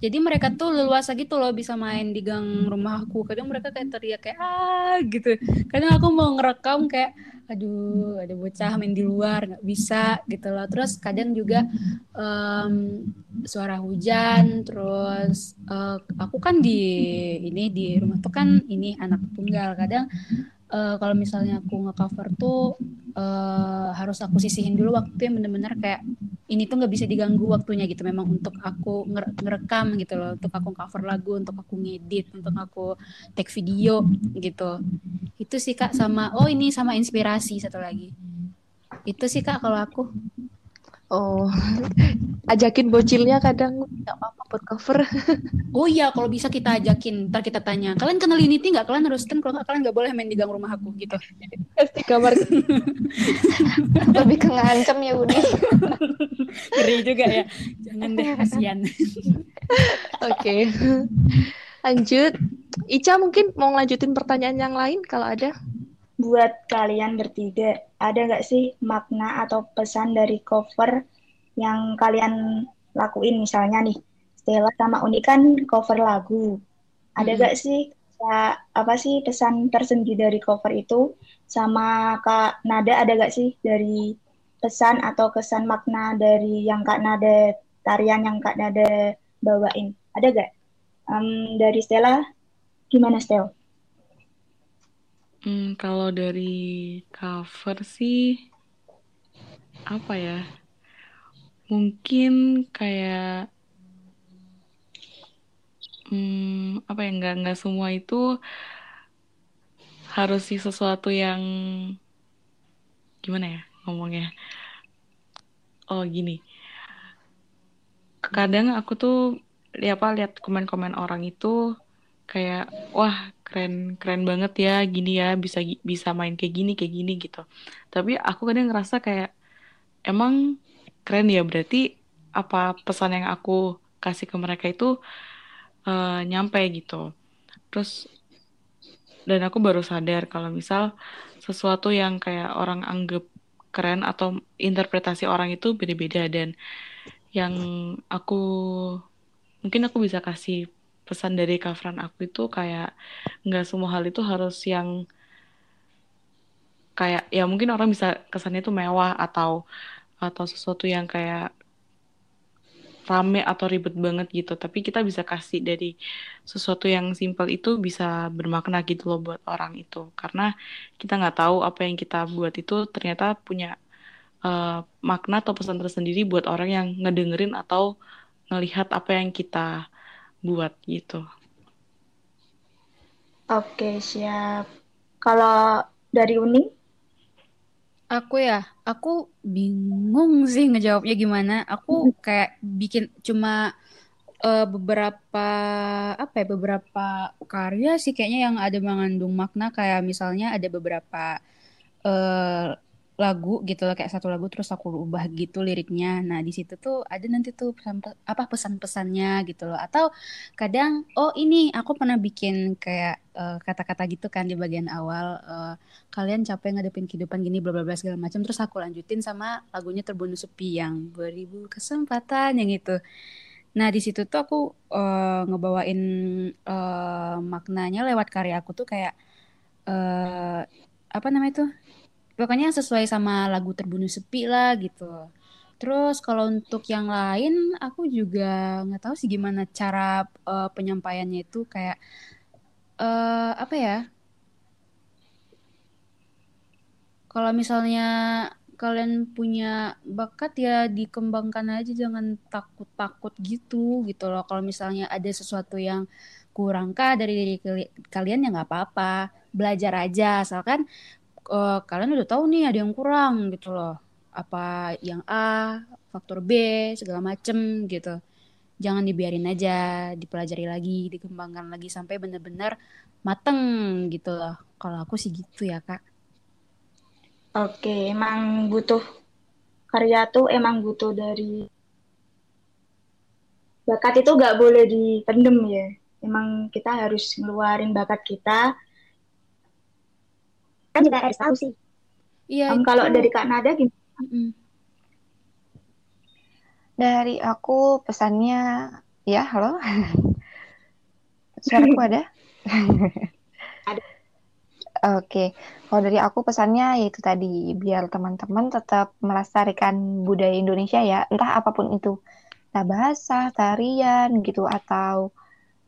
Speaker 5: Jadi mereka tuh leluasa gitu loh bisa main di gang rumahku. Kadang mereka kayak teriak kayak ah gitu. Kadang aku mau ngerekam kayak aduh ada bocah main di luar nggak bisa gitu loh terus kadang juga um, suara hujan terus uh, aku kan di ini di rumah tuh kan ini anak tunggal kadang uh, kalau misalnya aku ngecover tuh uh, harus aku sisihin dulu waktu yang bener-bener kayak ini tuh nggak bisa diganggu waktunya gitu. Memang untuk aku ngerekam gitu loh. Untuk aku cover lagu untuk aku ngedit untuk aku take video gitu. Itu sih kak sama oh ini sama inspirasi satu lagi. Itu sih kak kalau aku
Speaker 6: Oh, ajakin bocilnya kadang nggak apa-apa buat cover.
Speaker 5: oh iya, kalau bisa kita ajakin, ntar kita tanya, kalian kenal Unity nggak? Kalian harus kan kalau nggak kalian nggak boleh main di gang rumah aku gitu.
Speaker 6: Pasti kamar.
Speaker 4: Lebih ke ngancam ya Budi.
Speaker 5: Ngeri juga ya. Jangan deh, kasihan.
Speaker 6: Oke. Lanjut. Ica mungkin mau lanjutin pertanyaan yang lain kalau ada
Speaker 2: buat kalian bertiga, ada nggak sih makna atau pesan dari cover yang kalian lakuin? Misalnya nih, Stella sama Uni kan cover lagu. Ada nggak hmm. sih ya, apa sih pesan tersendiri dari cover itu? Sama Kak Nada ada nggak sih dari pesan atau kesan makna dari yang Kak Nada tarian yang Kak Nada bawain? Ada nggak? Um, dari Stella, gimana Stella?
Speaker 3: Hmm, kalau dari cover sih apa ya? Mungkin kayak hmm, apa ya nggak nggak semua itu harus sih sesuatu yang gimana ya ngomongnya? Oh gini, kadang aku tuh lihat apa lihat komen-komen orang itu kayak wah keren keren banget ya gini ya bisa bisa main kayak gini kayak gini gitu. Tapi aku kadang ngerasa kayak emang keren ya berarti apa pesan yang aku kasih ke mereka itu uh, nyampe gitu. Terus dan aku baru sadar kalau misal sesuatu yang kayak orang anggap keren atau interpretasi orang itu beda-beda dan yang aku mungkin aku bisa kasih pesan dari coveran aku itu kayak nggak semua hal itu harus yang kayak ya mungkin orang bisa kesannya itu mewah atau atau sesuatu yang kayak rame atau ribet banget gitu. Tapi kita bisa kasih dari sesuatu yang simple itu bisa bermakna gitu loh buat orang itu. Karena kita nggak tahu apa yang kita buat itu ternyata punya uh, makna atau pesan tersendiri buat orang yang ngedengerin atau ngelihat apa yang kita buat gitu.
Speaker 2: Oke, siap. Kalau dari Uni?
Speaker 5: Aku ya, aku bingung sih ngejawabnya gimana. Aku kayak bikin cuma uh, beberapa apa ya beberapa karya sih kayaknya yang ada mengandung makna kayak misalnya ada beberapa uh, lagu gitu loh kayak satu lagu terus aku ubah gitu liriknya. Nah, di situ tuh ada nanti tuh pesan apa pesan-pesannya gitu loh. Atau kadang oh ini aku pernah bikin kayak eh, kata-kata gitu kan di bagian awal uh, kalian capek ngadepin kehidupan gini bla bla bla segala macam terus aku lanjutin sama lagunya terbunuh sepi yang beribu kesempatan yang itu. Nah, di situ tuh aku uh, ngebawain uh, maknanya lewat karya aku tuh kayak uh, apa namanya tuh pokoknya sesuai sama lagu terbunuh sepi lah gitu. Terus kalau untuk yang lain aku juga nggak tahu sih gimana cara uh, penyampaiannya itu kayak uh, apa ya? Kalau misalnya kalian punya bakat ya dikembangkan aja jangan takut-takut gitu gitu loh. Kalau misalnya ada sesuatu yang kurang kah dari diri kalian ya nggak apa-apa. Belajar aja asalkan uh, kalian udah tahu nih ada yang kurang gitu loh apa yang A faktor B segala macem gitu jangan dibiarin aja dipelajari lagi dikembangkan lagi sampai benar-benar mateng gitu loh kalau aku sih gitu ya kak
Speaker 2: Oke, emang butuh karya tuh emang butuh dari bakat itu nggak boleh dipendem ya. Emang kita harus ngeluarin bakat kita. Kan juga harus tahu sih. Iya. Um, kalau dari Kak Nada gimana? Mm.
Speaker 4: Dari aku pesannya, ya halo, suaraku ada? ada. Oke, kalau dari aku pesannya yaitu tadi biar teman-teman tetap melestarikan budaya Indonesia ya, entah apa pun itu, entah bahasa, tarian gitu atau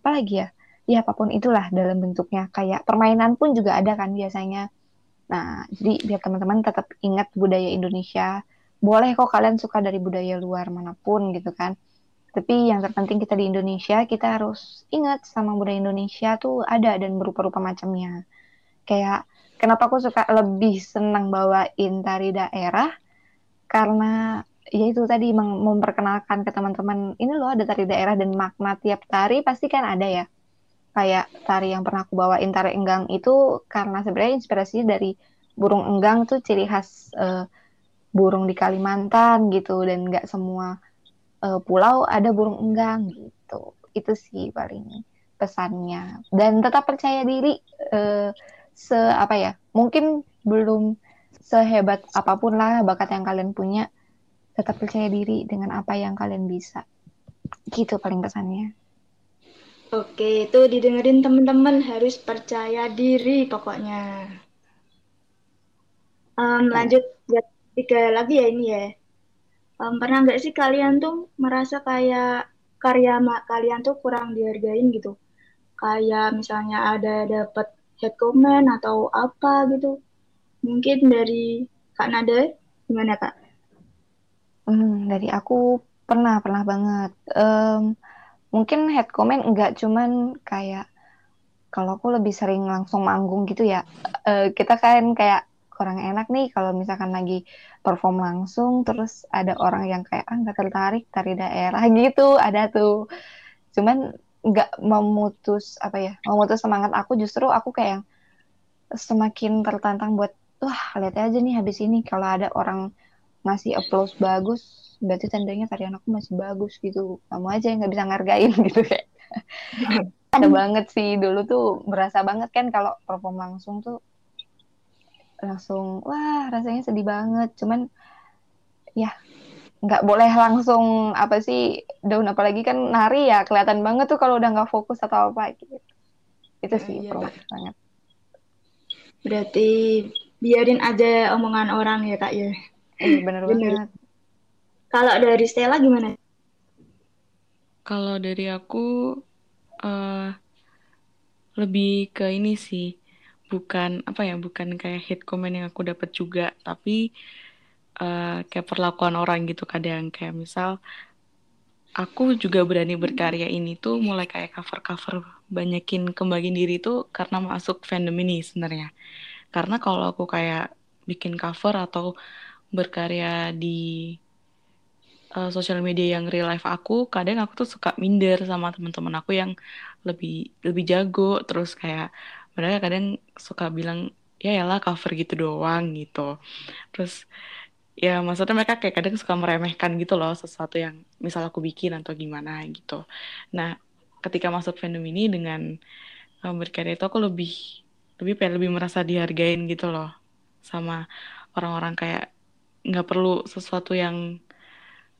Speaker 4: apa lagi ya, ya apa pun itulah dalam bentuknya. Kayak permainan pun juga ada kan biasanya. Nah, jadi biar teman-teman tetap ingat budaya Indonesia. Boleh kok kalian suka dari budaya luar mana pun gitu kan. Tapi yang terpenting kita di Indonesia, kita harus ingat sama budaya Indonesia tuh ada dan berupa-rupa macamnya kayak kenapa aku suka lebih senang bawain tari daerah karena ya itu tadi mem memperkenalkan ke teman-teman ini loh ada tari daerah dan makna tiap tari pasti kan ada ya kayak tari yang pernah aku bawain tari enggang itu karena sebenarnya inspirasinya dari burung enggang tuh ciri khas uh, burung di Kalimantan gitu dan nggak semua uh, pulau ada burung enggang gitu. Itu sih paling pesannya. Dan tetap percaya diri uh, se apa ya mungkin belum sehebat apa pun lah bakat yang kalian punya tetap percaya diri dengan apa yang kalian bisa. Gitu paling pesannya
Speaker 2: oke itu didengerin teman-teman harus percaya diri pokoknya um, lanjut buat tiga lagi ya ini ya um, pernah nggak sih kalian tuh merasa kayak karya kalian tuh kurang dihargain gitu kayak misalnya ada dapat head comment atau apa gitu. Mungkin dari Kak Nada, gimana Kak?
Speaker 4: Hmm, dari aku pernah, pernah banget. Um, mungkin head comment enggak, cuman kayak kalau aku lebih sering langsung manggung gitu ya. Uh, kita kan kayak kurang enak nih kalau misalkan lagi perform langsung terus ada orang yang kayak ah nggak tertarik tari daerah gitu ada tuh cuman nggak memutus apa ya memutus semangat aku justru aku kayak semakin tertantang buat wah lihat aja nih habis ini kalau ada orang ngasih applause bagus berarti tandanya tarian aku masih bagus gitu. Kamu aja yang nggak bisa ngargain gitu kayak. Ada banget sih. Dulu tuh berasa banget kan kalau perform langsung tuh langsung wah rasanya sedih banget. Cuman ya nggak boleh langsung apa sih daun. Apalagi kan nari ya kelihatan banget tuh kalau udah nggak fokus atau apa gitu. Itu sih iya, banget.
Speaker 2: Berarti biarin aja omongan orang ya kak ya.
Speaker 4: Eh, bener, bener. banget
Speaker 2: kalau dari Stella gimana?
Speaker 3: Kalau dari aku uh, lebih ke ini sih. Bukan apa ya bukan kayak hate comment yang aku dapat juga tapi uh, kayak perlakuan orang gitu kadang. Kayak misal aku juga berani berkarya ini tuh mulai kayak cover-cover banyakin kembangin diri tuh karena masuk fandom ini sebenarnya. Karena kalau aku kayak bikin cover atau berkarya di uh, sosial media yang real life aku kadang aku tuh suka minder sama teman-teman aku yang lebih lebih jago terus kayak mereka kadang suka bilang ya lah cover gitu doang gitu terus ya maksudnya mereka kayak kadang suka meremehkan gitu loh sesuatu yang misal aku bikin atau gimana gitu. Nah, ketika masuk fandom ini dengan um, berkarya itu aku lebih lebih pengen lebih merasa dihargain gitu loh sama orang-orang kayak nggak perlu sesuatu yang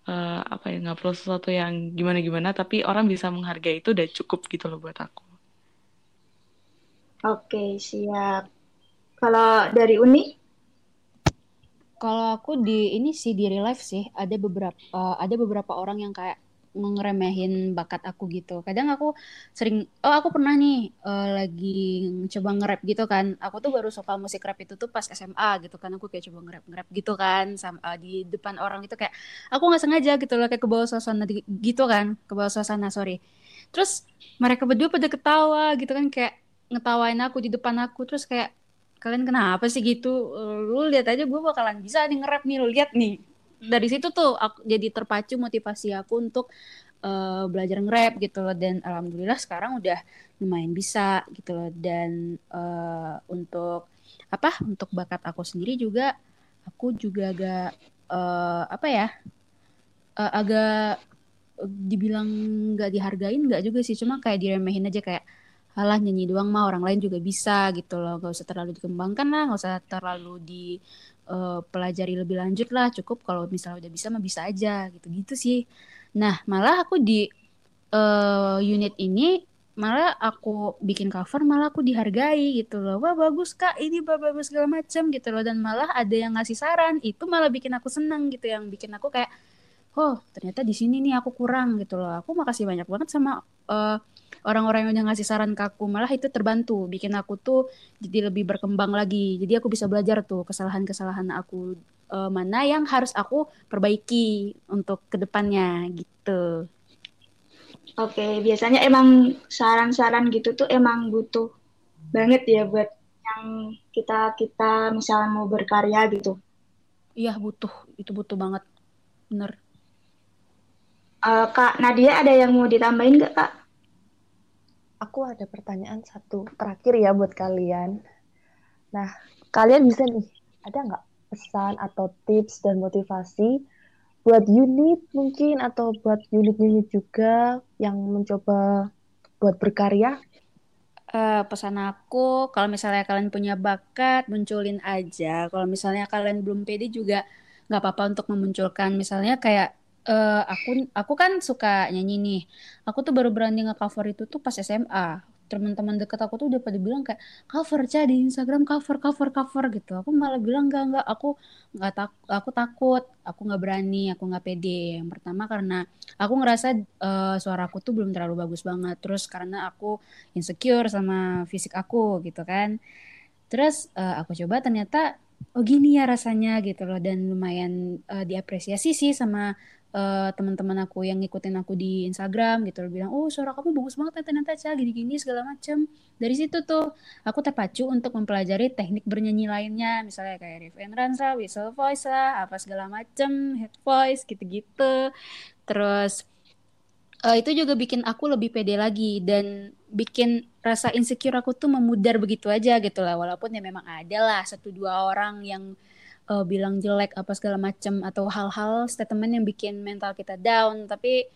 Speaker 3: uh, apa ya nggak perlu sesuatu yang gimana gimana tapi orang bisa menghargai itu udah cukup gitu loh buat aku.
Speaker 2: Oke siap. Kalau dari Uni?
Speaker 5: Kalau aku di ini sih di real life sih ada beberapa uh, ada beberapa orang yang kayak ngeremehin bakat aku gitu. Kadang aku sering, oh aku pernah nih uh, lagi coba nge-rap gitu kan. Aku tuh baru suka musik rap itu tuh pas SMA gitu kan. Aku kayak coba nge-rap nge-rap gitu kan sama uh, di depan orang itu kayak aku nggak sengaja gitu loh kayak ke bawah suasana gitu kan, ke bawah suasana sorry. Terus mereka berdua pada ketawa gitu kan kayak ngetawain aku di depan aku terus kayak kalian kenapa sih gitu? Lu lihat aja gue bakalan bisa nih nge-rap nih, lu lihat nih dari situ tuh aku jadi terpacu motivasi aku untuk uh, belajar nge-rap gitu loh. Dan alhamdulillah sekarang udah lumayan bisa gitu loh. Dan uh, untuk apa untuk bakat aku sendiri juga aku juga agak uh, apa ya uh, agak dibilang nggak dihargain nggak juga sih. Cuma kayak diremehin aja kayak alah nyanyi doang mah orang lain juga bisa gitu loh. Gak usah terlalu dikembangkan lah gak usah terlalu di uh, pelajari lebih lanjut lah cukup kalau misalnya udah bisa mah bisa aja gitu gitu sih. Nah malah aku di uh, unit ini malah aku bikin cover malah aku dihargai gitu loh. Wah bagus kak ini bagus segala macam gitu loh. Dan malah ada yang ngasih saran itu malah bikin aku seneng gitu. Yang bikin aku kayak oh ternyata di sini nih aku kurang gitu loh. Aku makasih banyak banget sama uh, orang-orang yang udah ngasih saran ke aku malah itu terbantu bikin aku tuh jadi lebih berkembang lagi. Jadi aku bisa belajar tuh kesalahan-kesalahan aku uh, mana yang harus aku perbaiki untuk ke depannya gitu.
Speaker 2: Oke biasanya emang saran-saran gitu tuh emang butuh banget ya buat yang kita kita misalnya mau berkarya gitu.
Speaker 5: Iya butuh. Itu butuh banget. Bener.
Speaker 2: Uh, kak Nadia ada yang mau ditambahin gak kak
Speaker 6: aku ada pertanyaan satu terakhir ya buat kalian. Nah, kalian bisa nih, ada nggak pesan atau tips dan motivasi buat unit mungkin atau buat unit-unit juga yang mencoba buat berkarya?
Speaker 5: Uh, pesan aku, kalau misalnya kalian punya bakat, munculin aja. Kalau misalnya kalian belum pede juga nggak apa-apa untuk memunculkan. Misalnya kayak uh, aku aku kan suka nyanyi nih. Aku tuh baru berani nge-cover itu tuh pas SMA. Teman-teman deket aku tuh udah pada bilang kayak cover aja di Instagram cover cover cover gitu. Aku malah bilang enggak enggak aku nggak tak aku takut, aku nggak berani, aku nggak pede. Yang pertama karena aku ngerasa uh, suaraku tuh belum terlalu bagus banget. Terus karena aku insecure sama fisik aku gitu kan. Terus uh, aku coba ternyata oh gini ya rasanya gitu loh dan lumayan uh, diapresiasi sih sama uh, teman-teman aku yang ngikutin aku di Instagram gitu. Bilang oh suara kamu bagus banget ternyata cah gini-gini segala macem. Dari situ tuh aku terpacu untuk mempelajari teknik bernyanyi lainnya. Misalnya kayak riff and runs lah whistle voice lah apa segala macem head voice gitu-gitu. Terus uh, itu juga bikin aku lebih pede lagi dan bikin rasa insecure aku tuh memudar begitu aja gitu lah. Walaupun ya memang ada lah satu dua orang yang uh, bilang jelek apa segala macam atau hal-hal statement yang bikin mental kita down. Tapi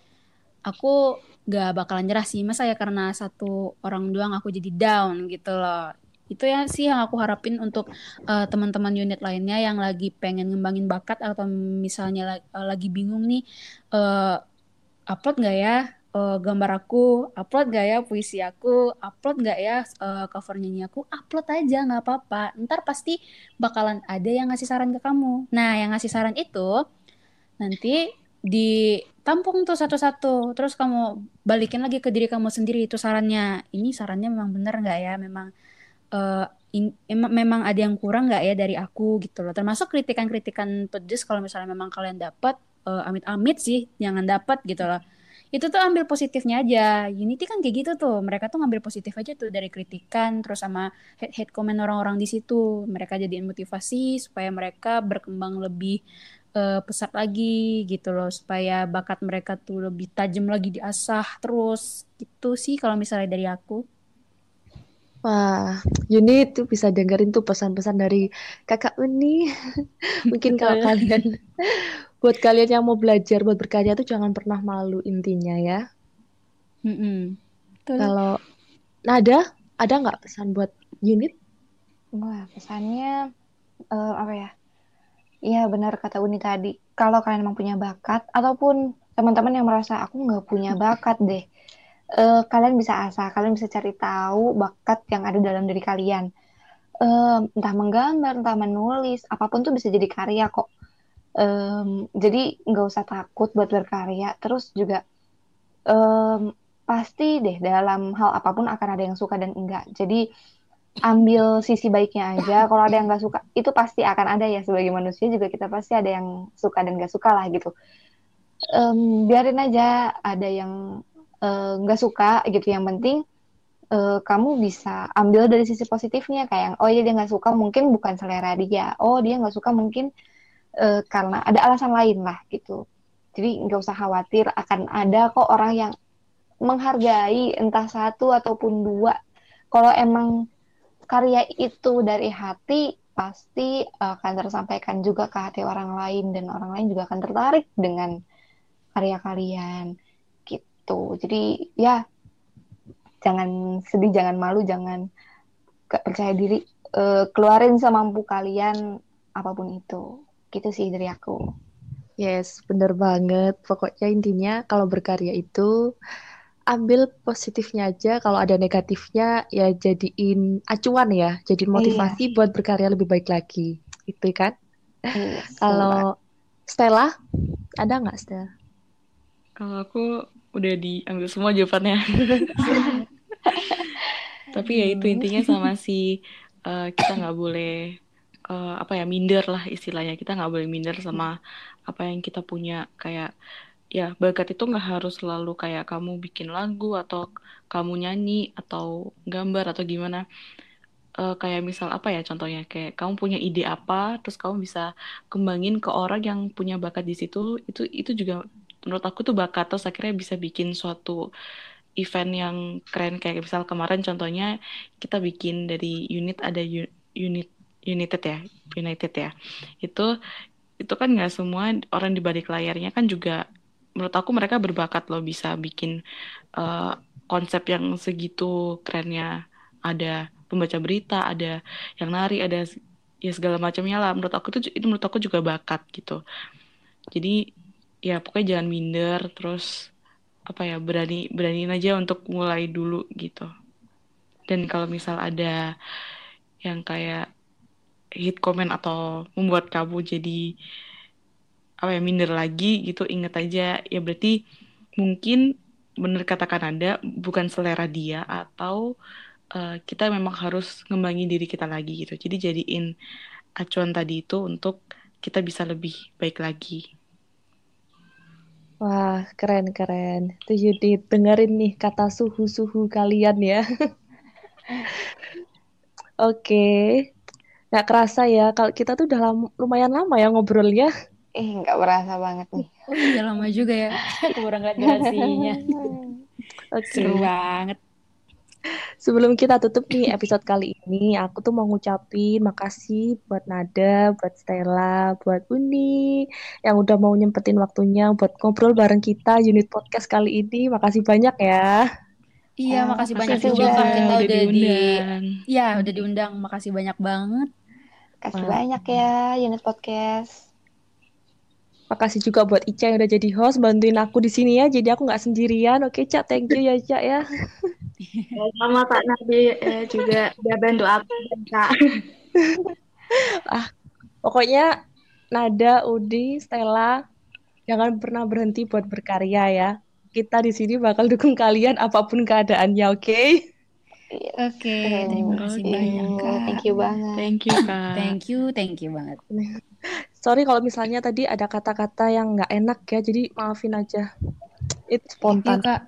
Speaker 5: aku gak bakalan nyerah sih. Masa ya karena satu orang doang aku jadi down gitu loh. Itu ya sih yang aku harapin untuk uh, teman-teman unit lainnya yang lagi pengen ngembangin bakat atau misalnya uh, lagi bingung nih uh, upload nggak ya uh, gambar aku, upload gak ya puisi aku, upload gak ya uh, cover nyanyi aku, upload aja nggak apa-apa. Ntar pasti bakalan ada yang ngasih saran ke kamu. Nah, yang ngasih saran itu nanti ditampung tuh satu-satu. Terus kamu balikin lagi ke diri kamu sendiri itu sarannya. Ini sarannya memang benar nggak ya? Memang uh, in, em memang ada yang kurang nggak ya dari aku gitu loh. Termasuk kritikan-kritikan pedes kalau misalnya memang kalian dapat uh, amit-amit sih jangan dapat gitu loh itu tuh ambil positifnya aja. Unity kan kayak gitu tuh. Mereka tuh ngambil positif aja tuh dari kritikan terus sama head head comment orang-orang di situ. Mereka jadiin motivasi supaya mereka berkembang lebih uh, pesat lagi gitu loh. Supaya bakat mereka tuh lebih tajam lagi diasah terus. Gitu sih kalau misalnya dari aku.
Speaker 6: Wah, Yuni tuh bisa dengerin tuh pesan-pesan dari kakak Uni. Mungkin kalau kalian buat kalian yang mau belajar buat berkarya tuh jangan pernah malu intinya ya.
Speaker 5: Mm -hmm.
Speaker 6: Kalau Nada, ada nggak pesan buat unit?
Speaker 4: Wah, pesannya uh, apa ya? Iya benar kata Uni tadi. Kalau kalian memang punya bakat ataupun teman-teman yang merasa aku nggak punya bakat deh, uh, kalian bisa asah, kalian bisa cari tahu bakat yang ada dalam diri kalian. Uh, entah menggambar, entah menulis, apa pun tuh bisa jadi karya kok um, jadi nggak usah takut buat berkarya terus juga em, pasti deh dalam hal apa pun akan ada yang suka dan enggak. Jadi ambil sisi baiknya aja. Kalau ada yang nggak suka, itu pasti akan ada ya sebagai manusia juga kita pasti ada yang suka dan nggak suka lah gitu. Em, biarin aja ada yang eh, nggak suka gitu. Yang penting eh, kamu bisa ambil dari sisi positifnya kayak oh iya dia nggak suka mungkin bukan selera dia. Oh dia nggak suka mungkin eh, karena ada alasan lain lah gitu. Jadi nggak usah khawatir akan ada kok orang yang menghargai entah satu ataupun dua. Kalau emang karya itu dari hati pasti akan tersampaikan juga ke hati orang lain dan orang lain juga akan tertarik dengan karya kalian gitu. Jadi ya jangan sedih, jangan malu, jangan gak percaya diri, Eh, keluarin semampu kalian apa pun itu. Gitu sih dari aku.
Speaker 6: Yes, bener banget. Pokoknya intinya kalau berkarya itu ambil positifnya aja. Kalau ada negatifnya ya jadiin acuan ya, jadiin motivasi buat berkarya lebih baik lagi. Itu kan?
Speaker 4: Iya,
Speaker 6: Kalau Stella, ada nggak Stella?
Speaker 3: Kalau aku udah diambil semua jawabannya. Tapi ya itu intinya sama si eh, kita nggak boleh eh, apa ya minder lah istilahnya. Kita nggak boleh minder sama apa yang kita punya. Kayak ya bakat itu nggak harus selalu kayak kamu bikin lagu atau kamu nyanyi atau gambar atau gimana. Eh, kayak misal apa ya contohnya kayak kamu punya ide apa terus kamu bisa kembangin ke orang yang punya bakat di situ itu itu juga menurut aku tuh bakat terus akhirnya bisa bikin suatu event yang keren kayak misal kemarin contohnya kita bikin dari unit ada unit United ya United ya. Itu itu kan nggak semua orang di balik layarnya kan juga menurut aku mereka berbakat loh bisa bikin eh, konsep yang segitu kerennya. Ada pembaca berita ada yang nari ada ya segala macamnya lah. Menurut aku itu itu menurut aku juga bakat gitu. Jadi ya pokoknya jangan minder terus apa ya berani beraniin aja untuk mulai dulu gitu. Dan kalau misal ada yang kayak hit comment atau membuat kamu jadi apa ya minder lagi gitu inget aja ya berarti mungkin bener katakan ada bukan selera dia atau eh, kita memang harus ngembangin diri kita lagi gitu jadi jadiin acuan tadi itu untuk kita bisa lebih baik lagi
Speaker 6: Wah, keren-keren. Tuh Yudit, dengerin nih kata suhu-suhu kalian ya. Oke. Nggak kerasa ya, kalau kita tuh udah lam- lumayan lama ya ngobrolnya.
Speaker 4: Eh, nggak berasa banget nih.
Speaker 5: Oh iya lama juga ya. Aku baru ngeliat durasinya.
Speaker 6: Oke.
Speaker 5: Seru banget.
Speaker 6: Sebelum kita tutup nih episode kali ini, aku tuh mau ngucapin makasih buat Nada, buat Stella, buat Uni, yang udah mau nyempetin waktunya buat ngobrol bareng kita unit podcast kali ini. Makasih banyak ya.
Speaker 5: Iya,
Speaker 4: Ya,
Speaker 5: makasih banyak
Speaker 4: makasih
Speaker 5: juga
Speaker 4: juga.
Speaker 5: Kita
Speaker 3: udah
Speaker 5: udah di
Speaker 3: diundang.
Speaker 5: Iya, udah diundang. Makasih banyak banget.
Speaker 4: Kasih
Speaker 6: Wah.
Speaker 4: banyak ya unit podcast.
Speaker 6: Makasih juga buat Ica yang udah jadi host, bantuin aku di sini ya, jadi aku nggak sendirian. Oke, Cak, thank you ya, Cak ya.
Speaker 2: Sama Kak Nabi eh, juga udah bantu aku dan Kak.
Speaker 6: Pokoknya Nada, Udi, Stella, jangan pernah berhenti buat berkarya ya. Kita di sini bakal dukung kalian apa pun keadaannya, oke?
Speaker 5: Oke, terima kasih
Speaker 3: Oke.
Speaker 5: banyak Kak.
Speaker 4: Thank you banget.
Speaker 3: thank you kak
Speaker 5: Thank you, thank you banget.
Speaker 6: Sorry kalau misalnya tadi ada kata-kata yang nggak enak ya, jadi maafin aja. Itu
Speaker 5: Iya
Speaker 6: spontan.
Speaker 5: Kak.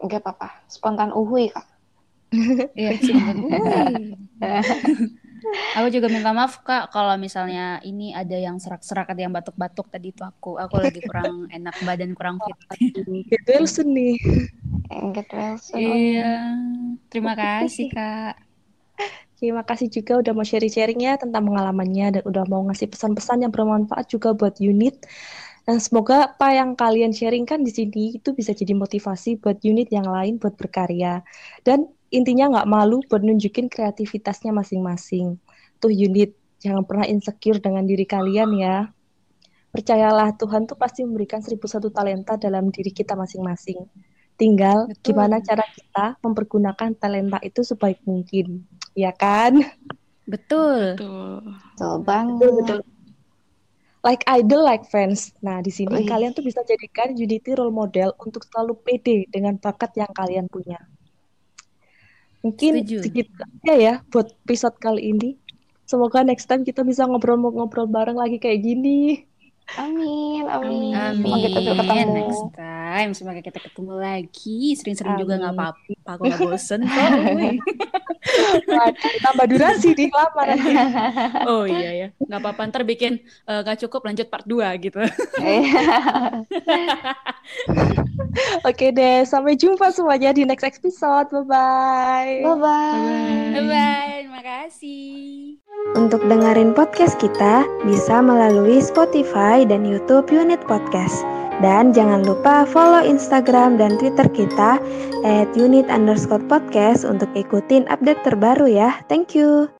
Speaker 4: Nggak apa-apa. Spontan uhui, Kak.
Speaker 5: Iya, spontan. Aku juga minta maaf Kak kalau misalnya ini ada yang serak-serak, ada yang batuk-batuk tadi itu aku. Aku lagi kurang enak badan, kurang fit.
Speaker 6: Get Wilson nih.
Speaker 4: Get well soon.
Speaker 5: Iya, terima kasih Kak.
Speaker 6: Terima kasih juga udah mau sharing-sharing ya tentang pengalamannya dan udah mau ngasih pesan-pesan yang bermanfaat juga buat unit. Dan semoga apa yang kalian sharingkan di sini itu bisa jadi motivasi buat unit yang lain buat berkarya. Dan intinya nggak malu buat nunjukin kreativitasnya masing-masing. Tuh unit, jangan pernah insecure dengan diri kalian ya. Percayalah Tuhan tuh pasti memberikan seribu satu talenta dalam diri kita masing-masing. Tinggal
Speaker 5: Betul.
Speaker 6: gimana cara kita mempergunakan talenta itu sebaik mungkin. Ya kan?
Speaker 5: Betul.
Speaker 3: Tuh.
Speaker 4: Betul banget.
Speaker 2: Betul betul.
Speaker 6: like idol, like fans. Nah, di sini
Speaker 4: Wih.
Speaker 6: kalian tuh bisa jadikan Unity role model untuk selalu pede dengan bakat yang kalian punya. Mungkin
Speaker 5: Setuju.
Speaker 6: segitu aja ya buat episode kali ini. Semoga next time kita bisa ngobrol-ngobrol bareng lagi kayak gini.
Speaker 4: Amin, amin.
Speaker 5: Amin.
Speaker 4: Semoga kita ketemu.
Speaker 5: Next time, semoga kita ketemu lagi. Sering-sering juga nggak apa-apa. Aku nggak bosen kok.
Speaker 6: Tambah durasi nih lama nanti.
Speaker 5: oh iya ya, nggak apa-apa. Ntar bikin eh, nggak cukup lanjut part 2 gitu.
Speaker 6: Oke deh, sampai jumpa semuanya di next episode. Bye-bye.
Speaker 4: Bye-bye.
Speaker 5: Bye-bye, terima kasih.
Speaker 1: Untuk dengerin podcast kita, bisa melalui Spotify dan YouTube Unit Podcast. Dan jangan lupa follow Instagram dan Twitter kita at unit underscore podcast untuk ikutin update terbaru ya. Thank you.